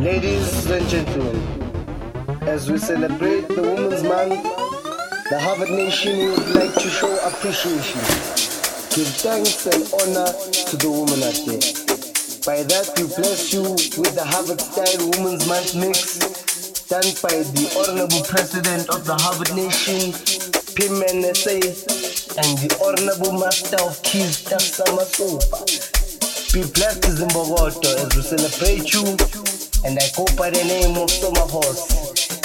Ladies and gentlemen, as we celebrate the Women's Month, the Harvard Nation would like to show appreciation, give thanks and honor to the women out there. By that, we bless you with the Harvard Style Women's Month mix, done by the Honorable President of the Harvard Nation, Pim NSA, and the Honorable Master of Keys, Tafsa Masopa. Be blessed, Zimbogoto, as we celebrate you and I go by the name of Summer Horse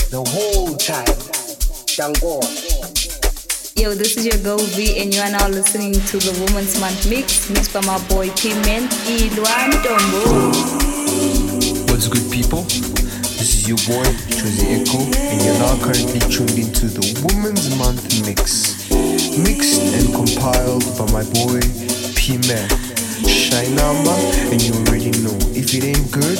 the whole time. Thank God. Yo, this is your girl V, and you are now listening to the Women's Month Mix, mixed by my boy P-Man Ilwan Tombo. What's good, people? This is your boy Josie Echo, and you're now currently tuned into the Women's Month Mix, mixed and compiled by my boy P-Man. Shy number, and you already know if it ain't good,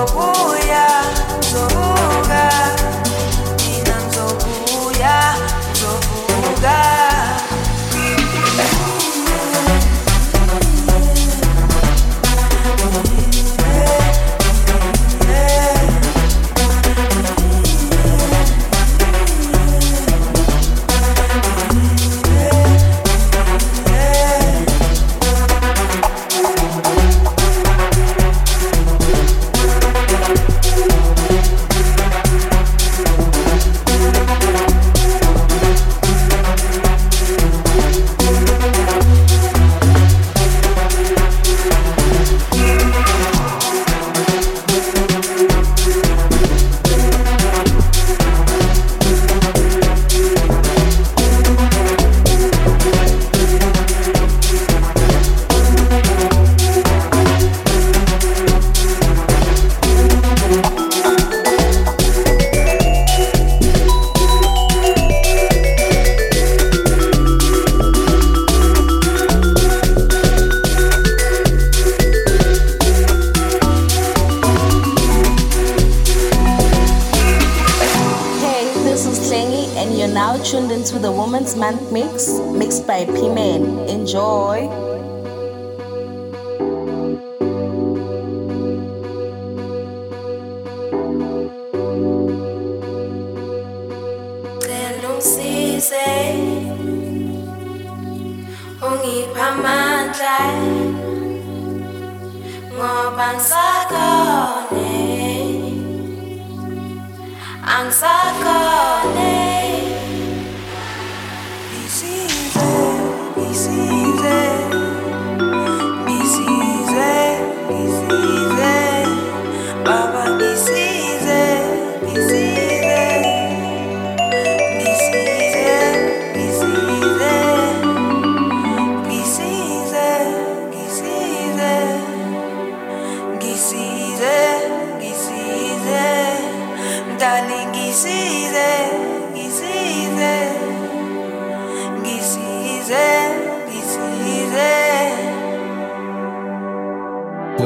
oh.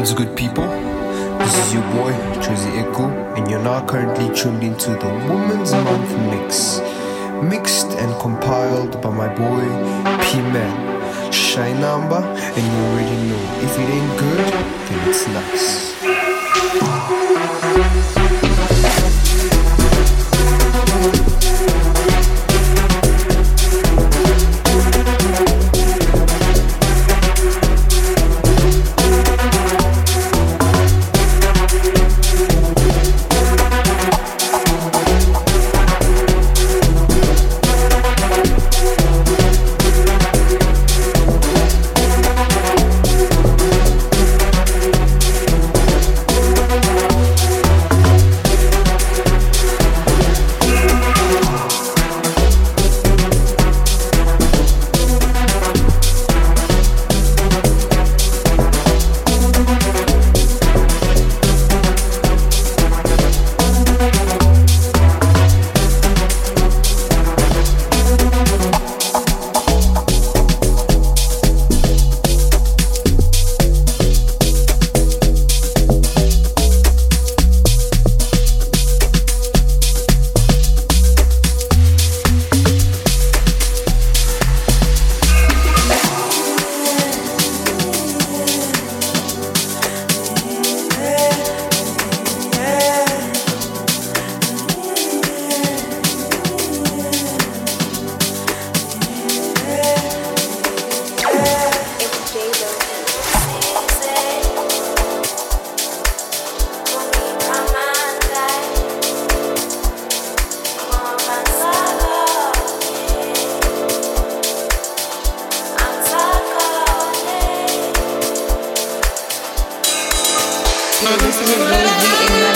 What's good, people? This is your boy, Josie Echo, and you're now currently tuned into the Women's Month Mix. Mixed and compiled by my boy, P Man. Shine number, and you already know if it ain't good, then it's nice. No, this is what we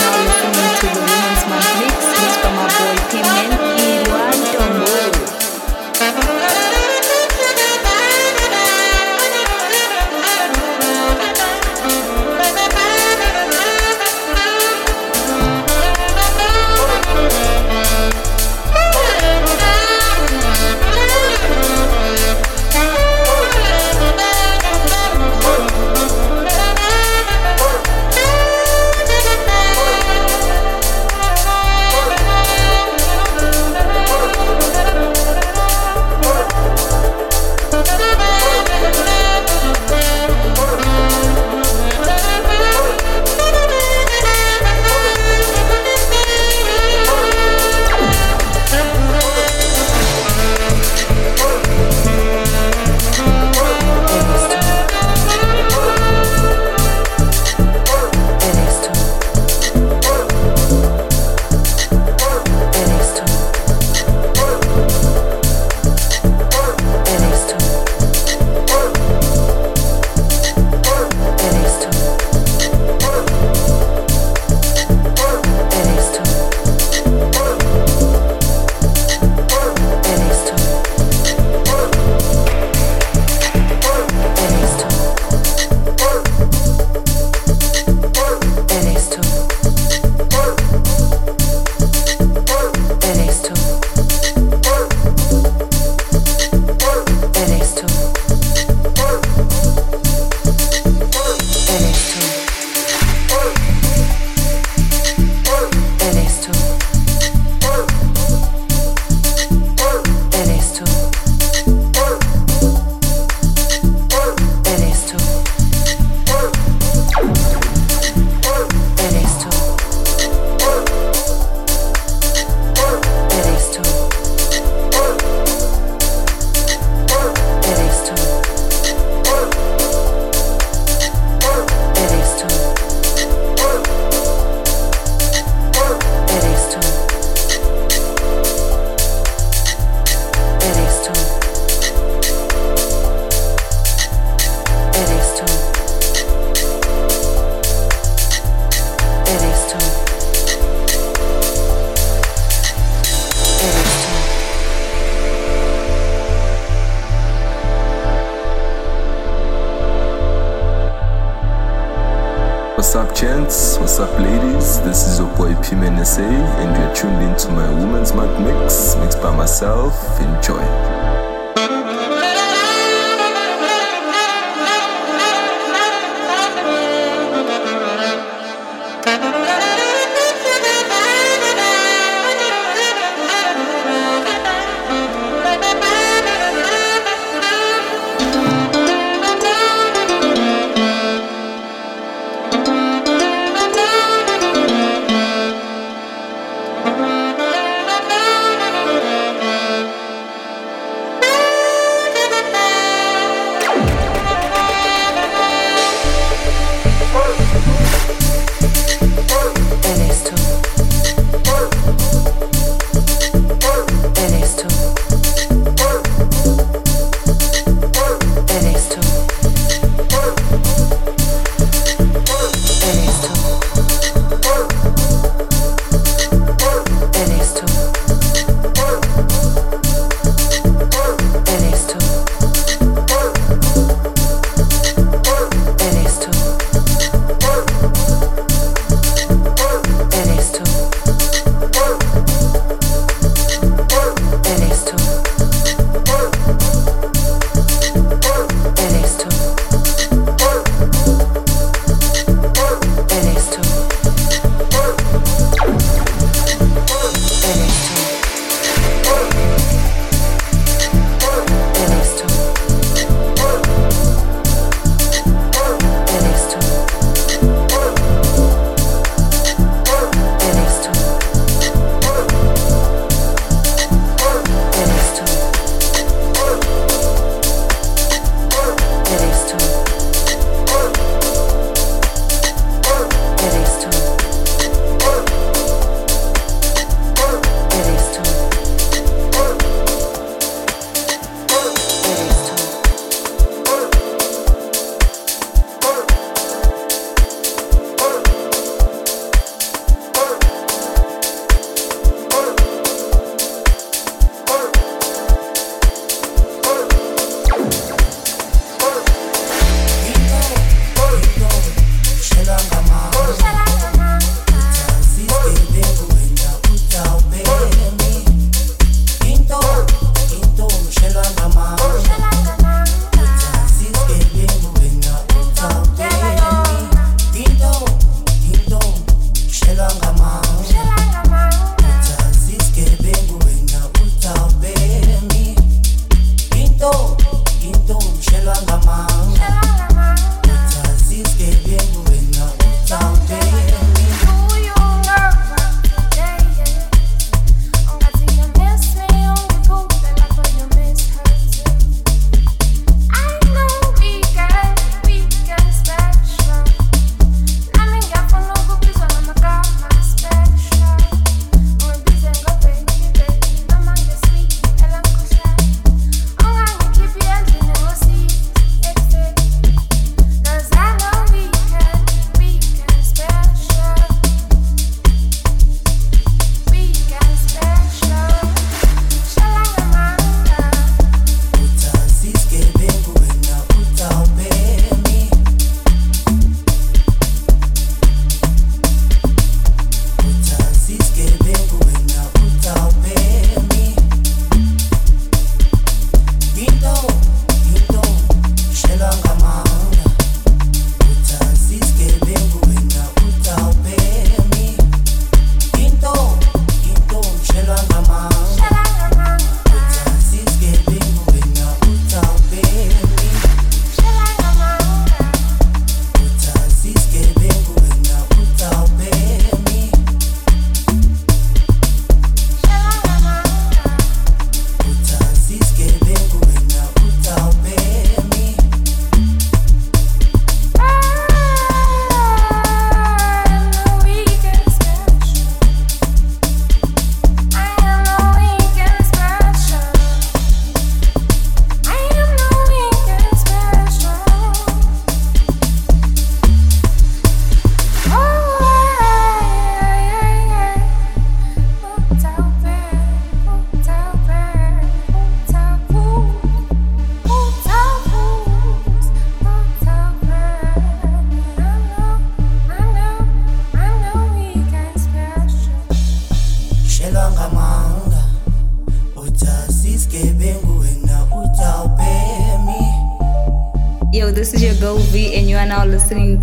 boy PMNSA, and you're tuned into my woman's Mug Mix, mixed by myself. Enjoy.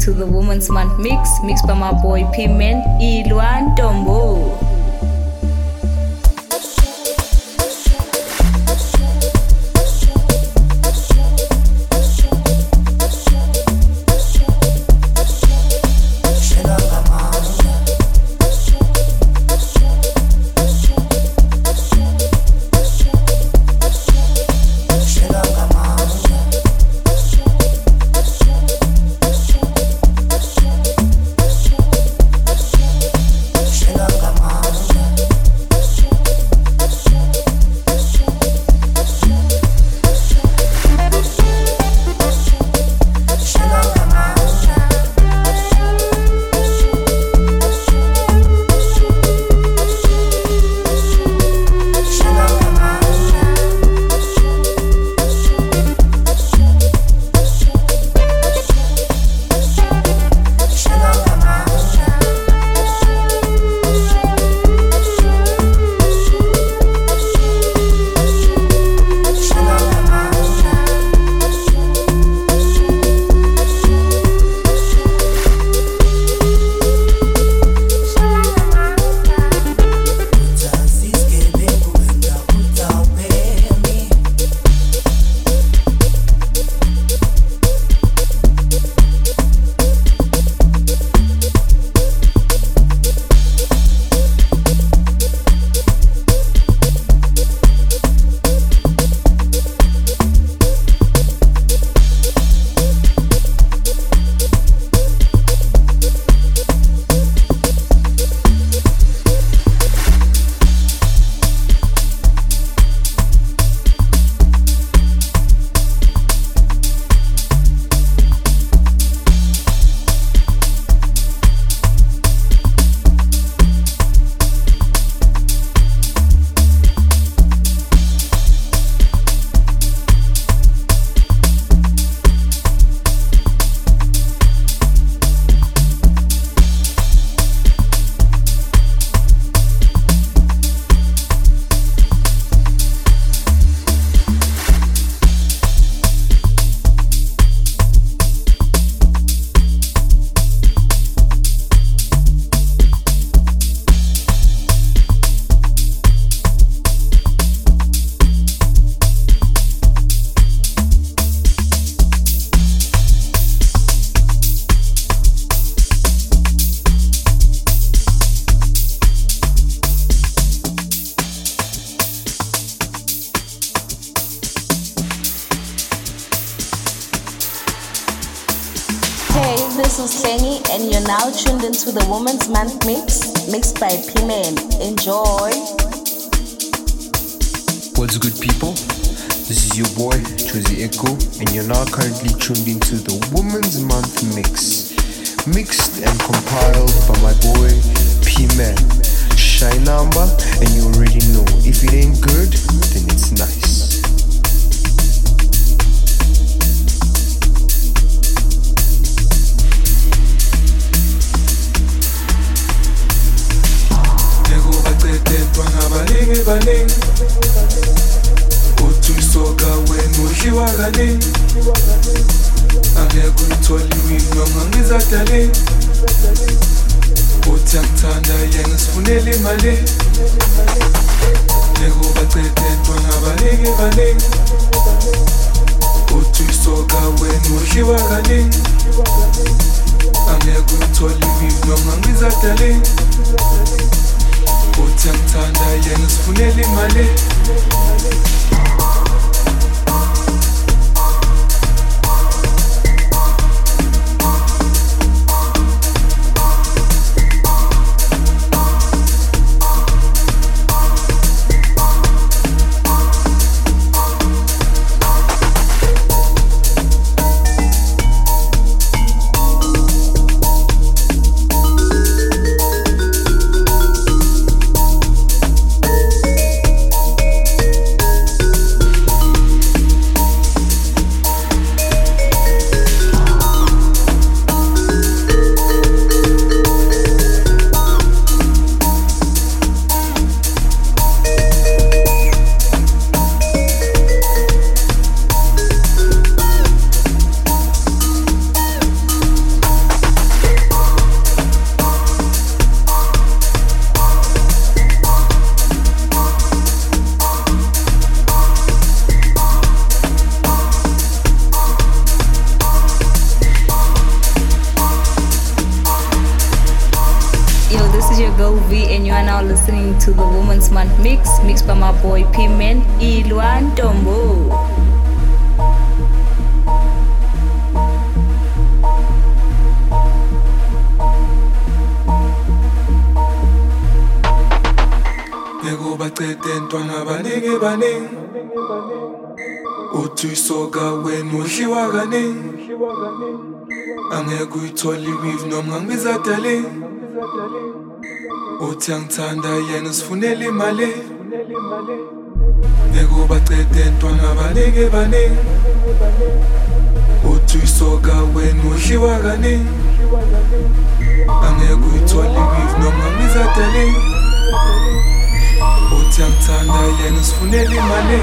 To the Women's Month Mix, mixed by my boy P-Man, Ilwan currently tuned into the Women's Month Mix, mixed and compiled by my boy, P-Man. Shine number, and you already know, if it ain't good, then it's nice. mdloka wena udliwa kane angeke ulithole imino ngangizadale uthi angithanda yena sifunela imali nekubacededwa ngabaningi baningi uthi uyisoka wena udliwa kaningi angeke ulithole imino ngangizadale uthi angithanda yena sifunela imali baningi baningi uthi uyisoka wena udliwa kaningi angeke uyithole iwive noma ngangibiza darling uthi angithanda yena sifunela imali? Ngekubacede ntwana baningi baningi uthi uyisoka wena udliwa kaningi angeke uyithole iwive noma ngangibiza darling uthi angithanda yena sifunela imali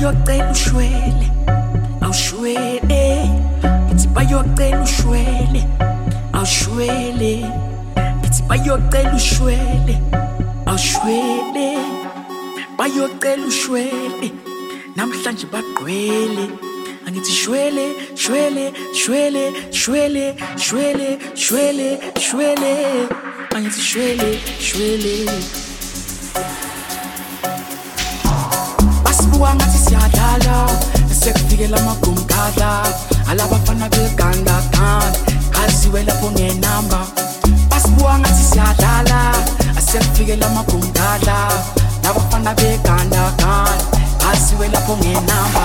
bayocela ushwele awushwele. Ithi bayocela ushwele awushwele. Ithi bayocela ushwele awushwele. Bayocela ushwele namhlanje bagqwele. Angithi shwele shwele shwele shwele shwele shwele shwele. Angithi shwele shwele, shwele. wangathi siyadlala sekufikela magumkadla alabafana beligandaganda qaziwe lapho ngenamba basibuka ngathi siyadlala sekufikela magumkadla labafana begandaganda qaziwe lapho ngenamba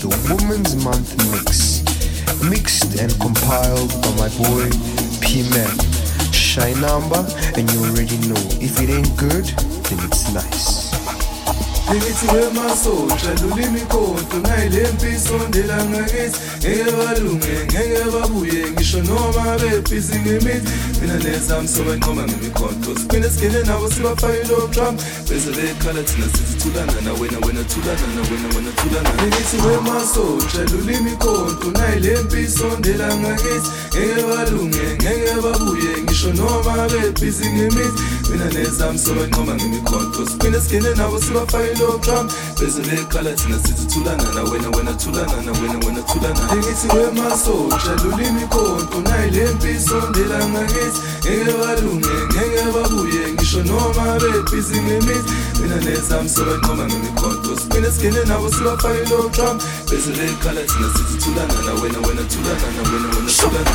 the Women's Month Mix. Mixed and compiled by my boy, P Man. Shy number, and you already know if it ain't good, then it's nice. Ngithi wemasotsha lulimi konto ngayile mpiso ndela ngakithi ngeke balunge ngeke babuye ngisho noma bebhizi ngemithi mina nezami sobanqoma ngemikhonto siphinde singene nabo sibafake lo drum bekhala thina sithulana na wena wena thulana na wena wena thulana. Ngithi wemasotsha lulimi konto ngayile mpiso ndela ngakithi. Ngeke balunge ngeke babuye ngisho noma bebhizi ngemithi. Mina nezami sobanqoma ngemikhonto siphinde singene nabo sibafake lo drum. Bese bekhala thina sithi thulana na wena wena thulana na wena wena thulana. Ngithi wemasotsha lulimi konto nayile mpiso ndela ngakithi. Ngeke balunge ngeke babuye ngisho noma bebhizi ngemithi mina nezami sobanqoma ngemikhonto siphinde singene nabo sibafake lo drum bese bekhala thina sithi thulana na wena wena thulana na wena wena thulana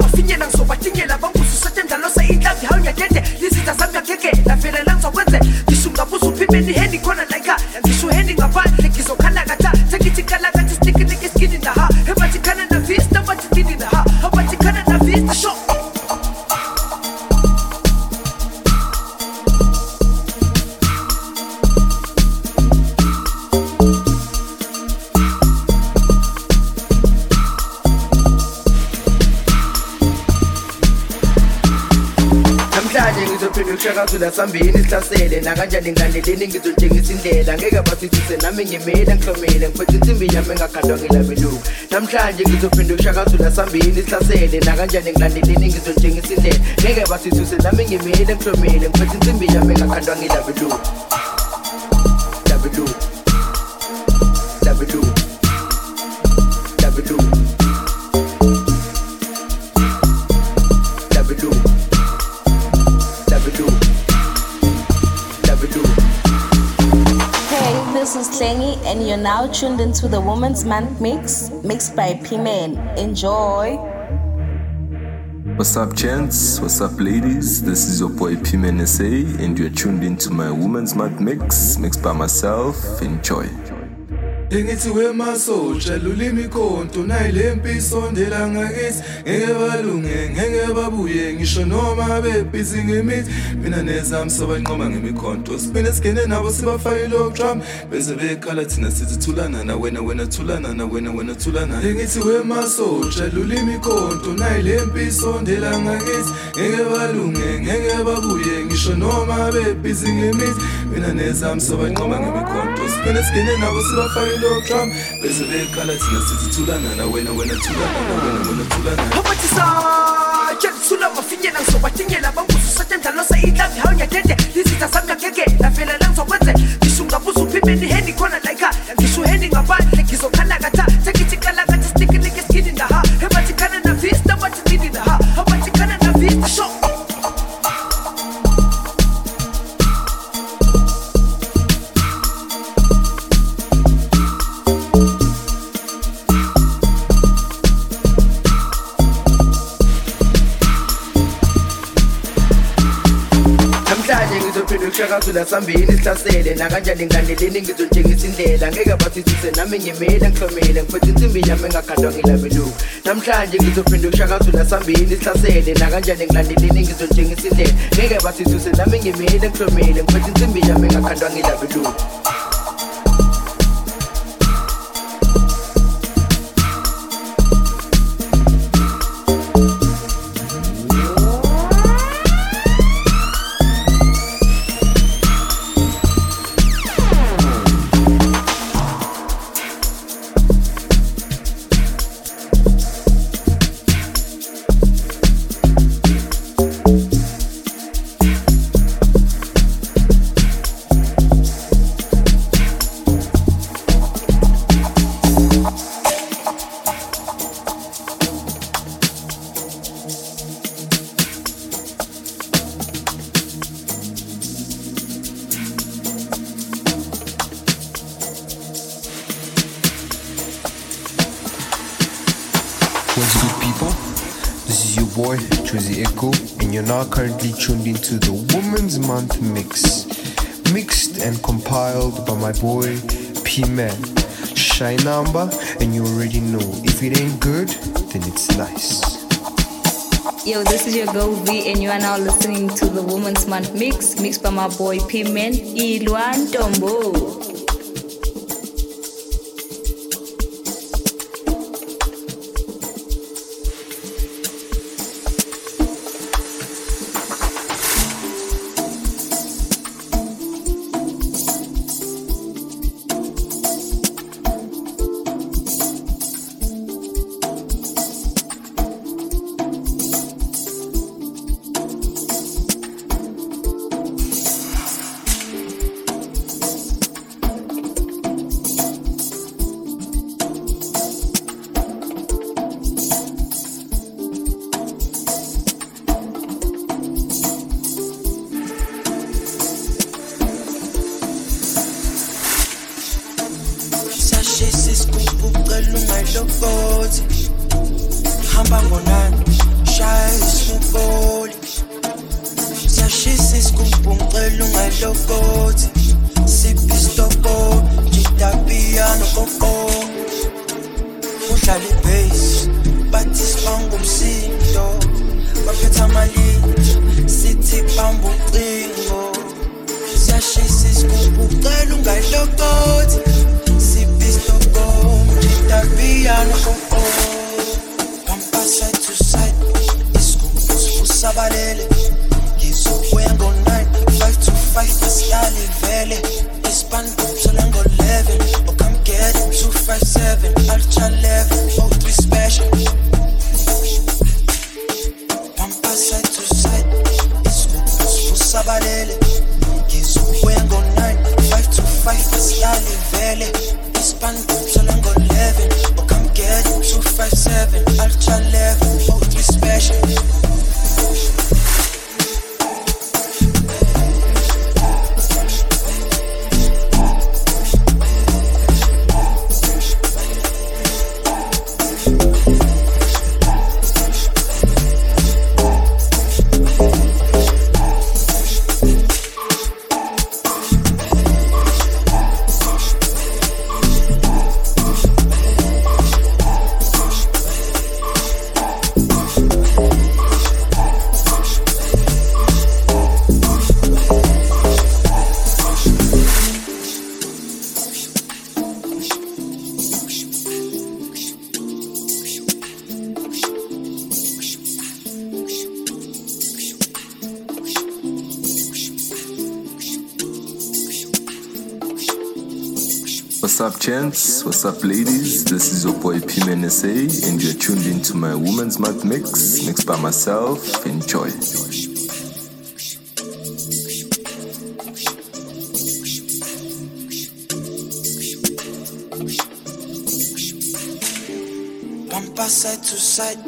mafinyela ngizobatingela banguzusatshenzalosa inhlavi hawu ngiyatende lizitha zami yakheke lavelela ngizokwenze ngisho ngabuza sambini sihlasele nakanjani ngilandeleni ngizotshengisa indlela. Ngeke basithise nami ngimile ngihlomile. Ngiphethe insimbi yami engakhandwa ngilabelungu namhlanje ngizophinda ukushakazula sambini sihlasele nakanjani ngilandeleni ngizotshengisa indlela. Ngeke basithise nami ngimile ngihlomile. Ngiphethe insimbi yami engakhandwa ngilabelungu labelungu and you're now tuned into the Women's Month Mix, mixed by P-Man. Enjoy. What's up, gents? What's up, ladies? This is your boy P SA, and you're tuned into my Women's Month mix, mixed by myself. Enjoy. Engithi wemasotsha lulimi ikhonto nayile mpiso ndela ngakithi. Ngeke balunge ngeke babuye ngisho noma bebhizi ngemithi. Mina nezami sobanqoma ngemikhonto siphinde singene nabo sibafake lo drum bese bekhala thina sithi thulana na wena wena thulana na wena wena thulana. Engithi wemasotsha lulimi ikhonto nayile mpiso ndela ngakithi. Ngeke balunge ngeke babuye ngisho noma bebhizi ngemithi. Mina nezami sobanqoma ngemikhonto siphinde singene nabo sibafake lo drum bese bekhala thina sithi thulana na wena wena thulana na wena wena thulana abathisa thula mafinyela ngizobatingela banguze usatendalosa idlavi hawu nyadede izitha sami ngangeke lavelela ngizokwenze ngisho ngabuza uphimeni heni khona layika ngisho heni ngaphandle ukushakazula sambini sihlasele. Nakanjani ngilandeleni ngizotshengisa indlela. Ngeke basithise nami ngimile ngihlomile. Ngiphethe insimbi yami engakhandwa ngilabelungu namhlanje ngizophinda ukushakazula sambini sihlasele. Nakanjani ngilandeleni ngizotshengisa indlela. Ngeke basithise nami ngimile ngihlomile. Ngiphethe insimbi yami engakhandwa ngilabelungu compiled by my boy, P Man. Shy number, and you already know if it ain't good, then it's nice. Yo, this is your girl V, and you are now listening to the Women's Month Mix, mixed by my boy P Man Ilwan Tombo. Charlie Bass bathi sibanga umsindo baphetha amalindi sithi bamba ucingo siyashisa isigubhu ucela ungayihlokothi sibhistogom jitapiano oo wampaside to side. Isigubhu sibusabalele ngizokwengo 9 5 to 5 asilali tá vele ispanbot 257, Ultra level, O3 special. Pampa side to side, isikhumbuza balele. Ngizokwengo 9, 5 to 5, asilali vele. Ispan group solo ngo 11, oh come get it, 257, Ultra level. What's up, ladies? This is your boy P SA, and you're tuned into my Women's Month mix, mixed by myself. Enjoy. bumper side to side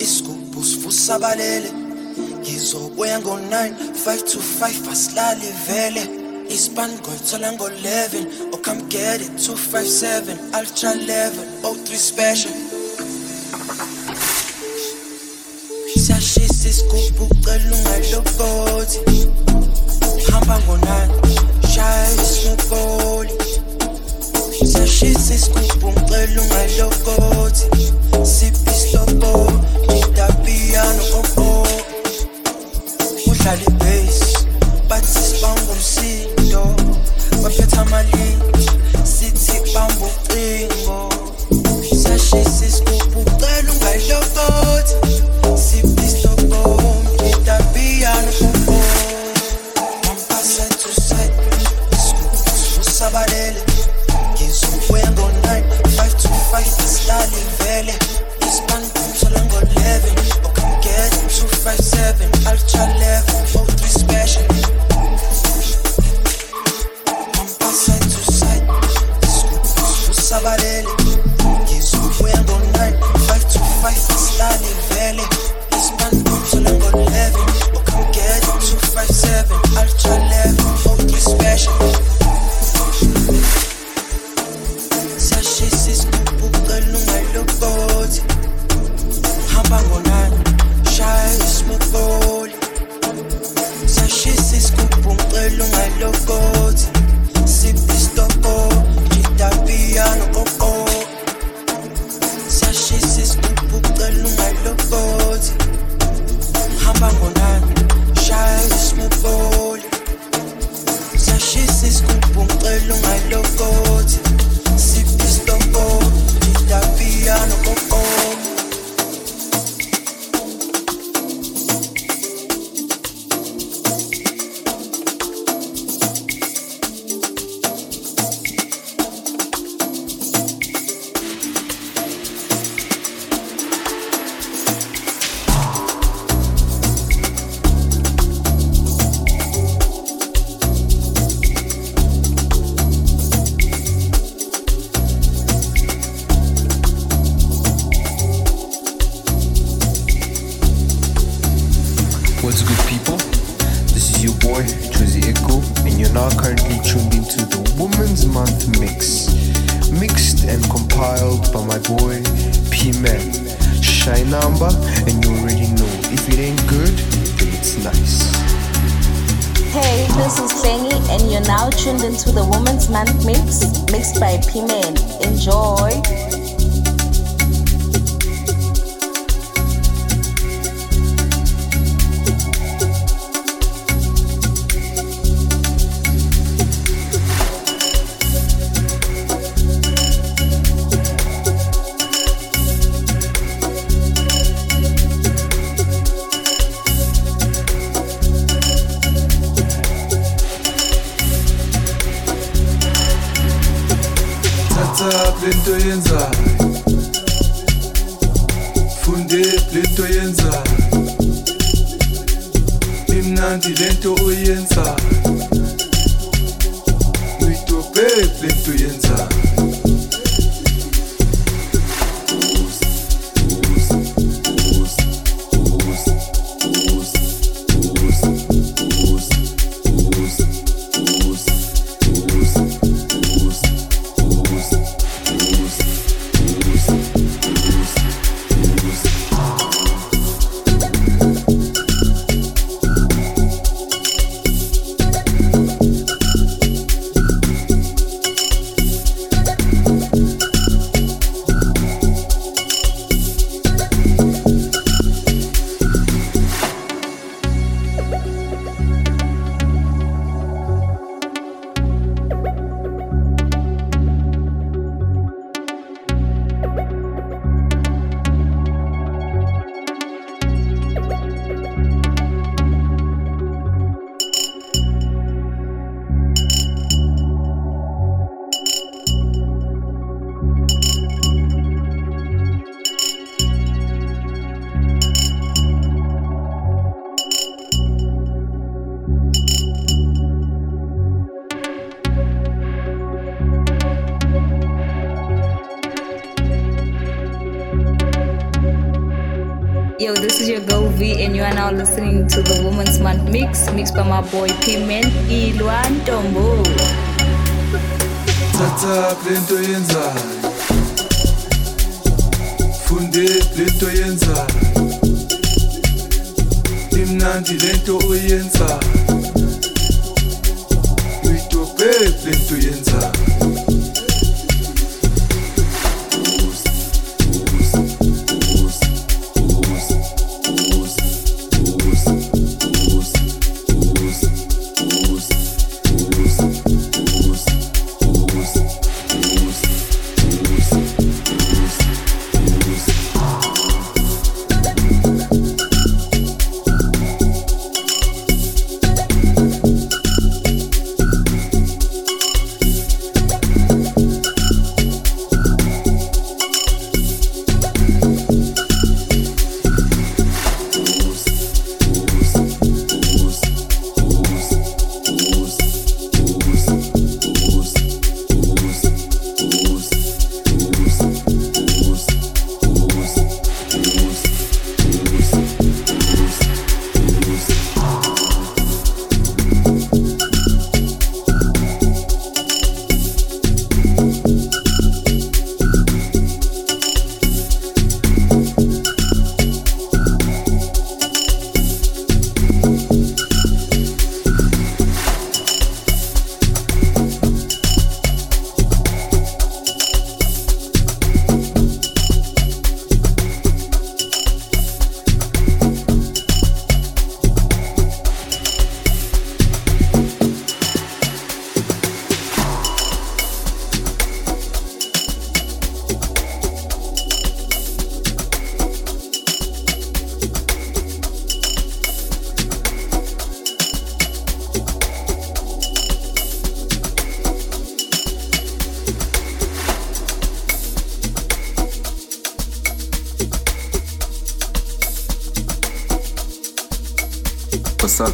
isigubhu sivusabalele ngizobuya ngo-9 5 to 5 asilali vele span gold, so long go level. Oh, come get it, 257, ultra level, O3 special. Sashisi sikubuqela ungalobothi hamba ngonani shaya ismuboli sashisi sikubuqela ungalobothi siphi islobo ngidapiyano kobo udlala ibase bathi sibangomsini umsindo baphethe amalini sithi bamba ucingo boy, Josie Echo, and you're now currently tuned into the Women's Month Mix. Mixed and compiled by my boy, P Man. Shy number, and you already know if it ain't good, then it's nice. Hey, this is Klengi, and you're now tuned into the Women's Month Mix, mixed by P-Man. Enjoy. Your Go V, and you are now listening to the Women's Month Mix, mixed by my boy P-Man Ilwan Tombo. thatha lento oyenzayo funde lento oyenzayo imnandi lento oyenzayo. Uyidobhe lento oyenzayo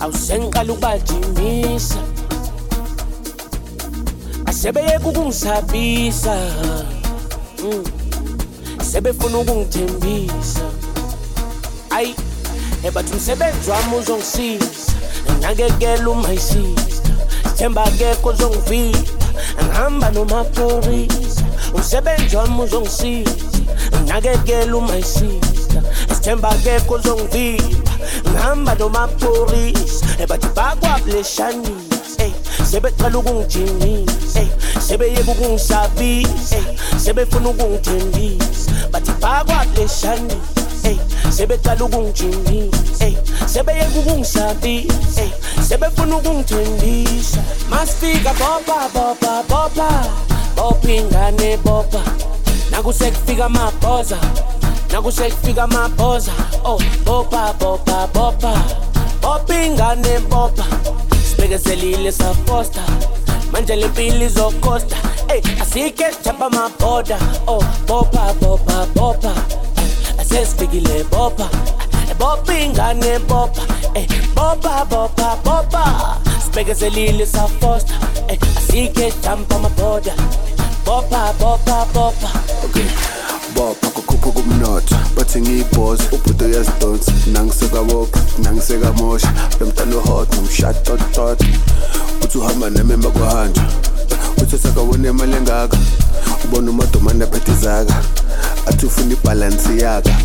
awusengiqala ukubajimisa asebeyeka ukungisabisa. Mm. sebefuna ukungithembisa. Ayi ebathi umsebenzi wami uzongisiza. Nakekela uma isister sithemba akekho ozongivila ngihamba nomaphorisa umsebenzi wami uzongisiza. Nakekela uma isister sithemba akekho ozongivila ngihamba nomapolice ebathi eh, shani eh, sebecela ukungijingisa eh, sebeyeke ukungisabisa sebefuna ukungithembisa. Bathi bakwakuleshani sebecala ukungijingisa sebeyeke ukungisabisa sebefuna ukungithembisa. Masifika boba boba boba bopha ingane boba nakusekufika amabhoza. Nakusekufika amabhoza oh bopa bopa bopa. Bopha ingane bopa sibekezelile safosta manje le mpilo izokosta ey asike sithapha amabhoda oh bopa bopa bopa. Asesifikile bopa. Bopa ingane bopa ey bopa bopa bopa. Sibekezelile safosta ey asike sithapha amabhoda bopa bopa bopa. okay bopha kukhupha kumnotho bathi ngiyibhoza ubhudo uyazidonsa. Nangisekabopha nangisekamosha lo mntana uhot nomshatotot uthi uhamba nememba kwahanja uthi sakawona imali engaka. Ubona umadomane aphethe izaka athi ufuna ibhalansi yaka.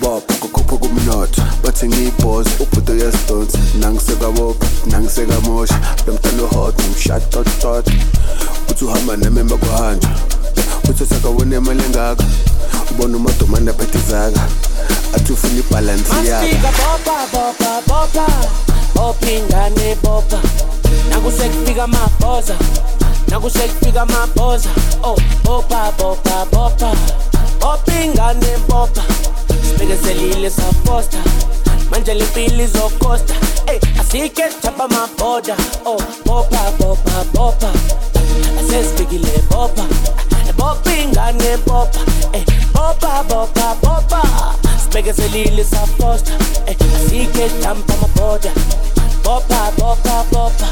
Bopha kukhupha kumnotho bathi ngiyibhoza ubhudo uyazidonsa. Nangisekabopha nangisekamosha lo mntana uhot nomshatotot uthi uhamba nememba kwahanja uthi sakawona imali engaka. Ubona umadomane aphethe izaka athi ufuna ibhalansi masifika bopa nakusekufika amabhoza. Nakusekufika amabhoza. Oh bopa bopa bopa bopha ingane bopa sibekezelile safosta. Manje le mpilo izokosta. Ey asike sithapha amabhoda. Oh bopa bopa bopa asesifikile bopa bopha ingane bopa ey bopa bopa bopa sibekezelile safosta ey asike sithapha amabhoda bopa bopa bopa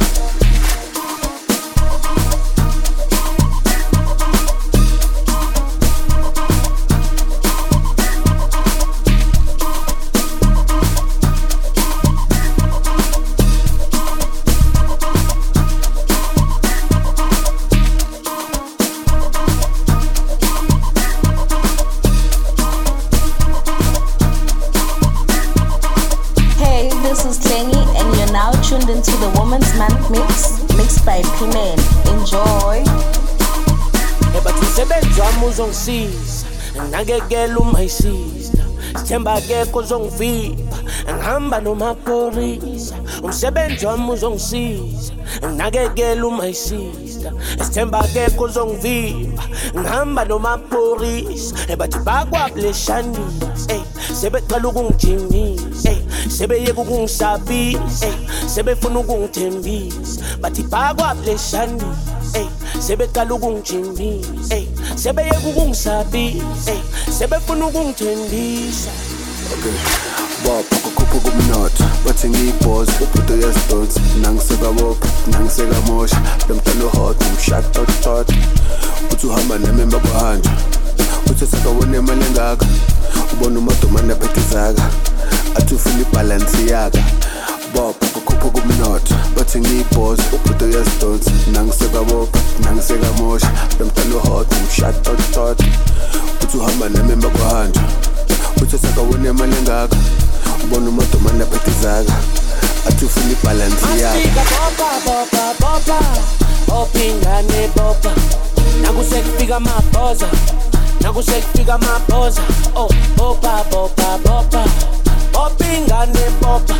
mixed by P-Man. Enjoy. ebathi umsebenzi wami uzongisiza ngakekela uma isista sithemba akekho uzongivimba ngihamba nomaphorisa umsebenzi wami uzongisiza ngakekela uma isista sithemba akekho uzongivimba ngihamba nomaphorisa ebathi bakwableshanisa ey sebeqala ukungijimisa ey sebeyeka ukungisabisa ey sebefuna ukungithembisa bathi bakwableshanisa ey sebeqala ukungijimisa ey sebeyeka ukungisabisa sebefuna ukungithembisa okay. Bopha kukhupha kumnotho bathi ngiyibhoza ubhudo uyazidonsa. Nangisekabopha nangisekamosha lo mntana uhot nomshatotot uthi uhamba nememba kwahanja uthi sakawona imali engaka ubona umadomane aphethe izaka athi ufuna ibhalansi yaka. Bopha kukhupha kumnotho bathi ngiyibhoza ubhudo uyazidonsa. Nangisekabopha nangisekamosha lo mntana uhot nomshatotot uthi uhamba nememba kwahanja uthi sakawona imali engaka ubona umadomane aphethe izaka athi ufuna ibhalansi yaka. Masifika bopa bopa bopa bopha ingane bopa nakusekufika amabhoza. Nakusekufika amabhoza. Oh bopa bopa bopa bopha ingane bopa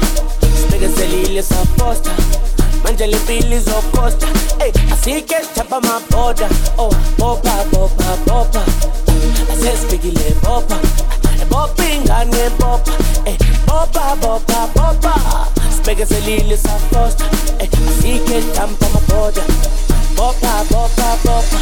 sibekezelile safosta manje le mpilo izokosta ey asike sithapha amabhoda oh bopa bopa bopa asesifikile bopa bopha ingane bopa ey bopa bopa bopa sibekezelile safosta ey asike sithapha amabhoda bopa bopa bopa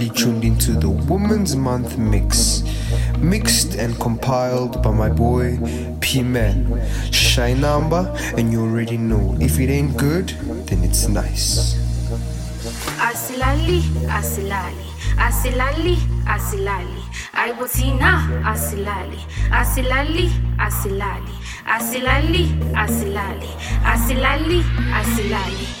currently tuned into the Women's Month mix, mixed and compiled by my boy P Man. Shy number, and you already know if it ain't good, then it's nice. Asilali, asilali, asilali, asilali. Aibotina, asilali, asilali, asilali, asilali, asilali, asilali, asilali. asilali.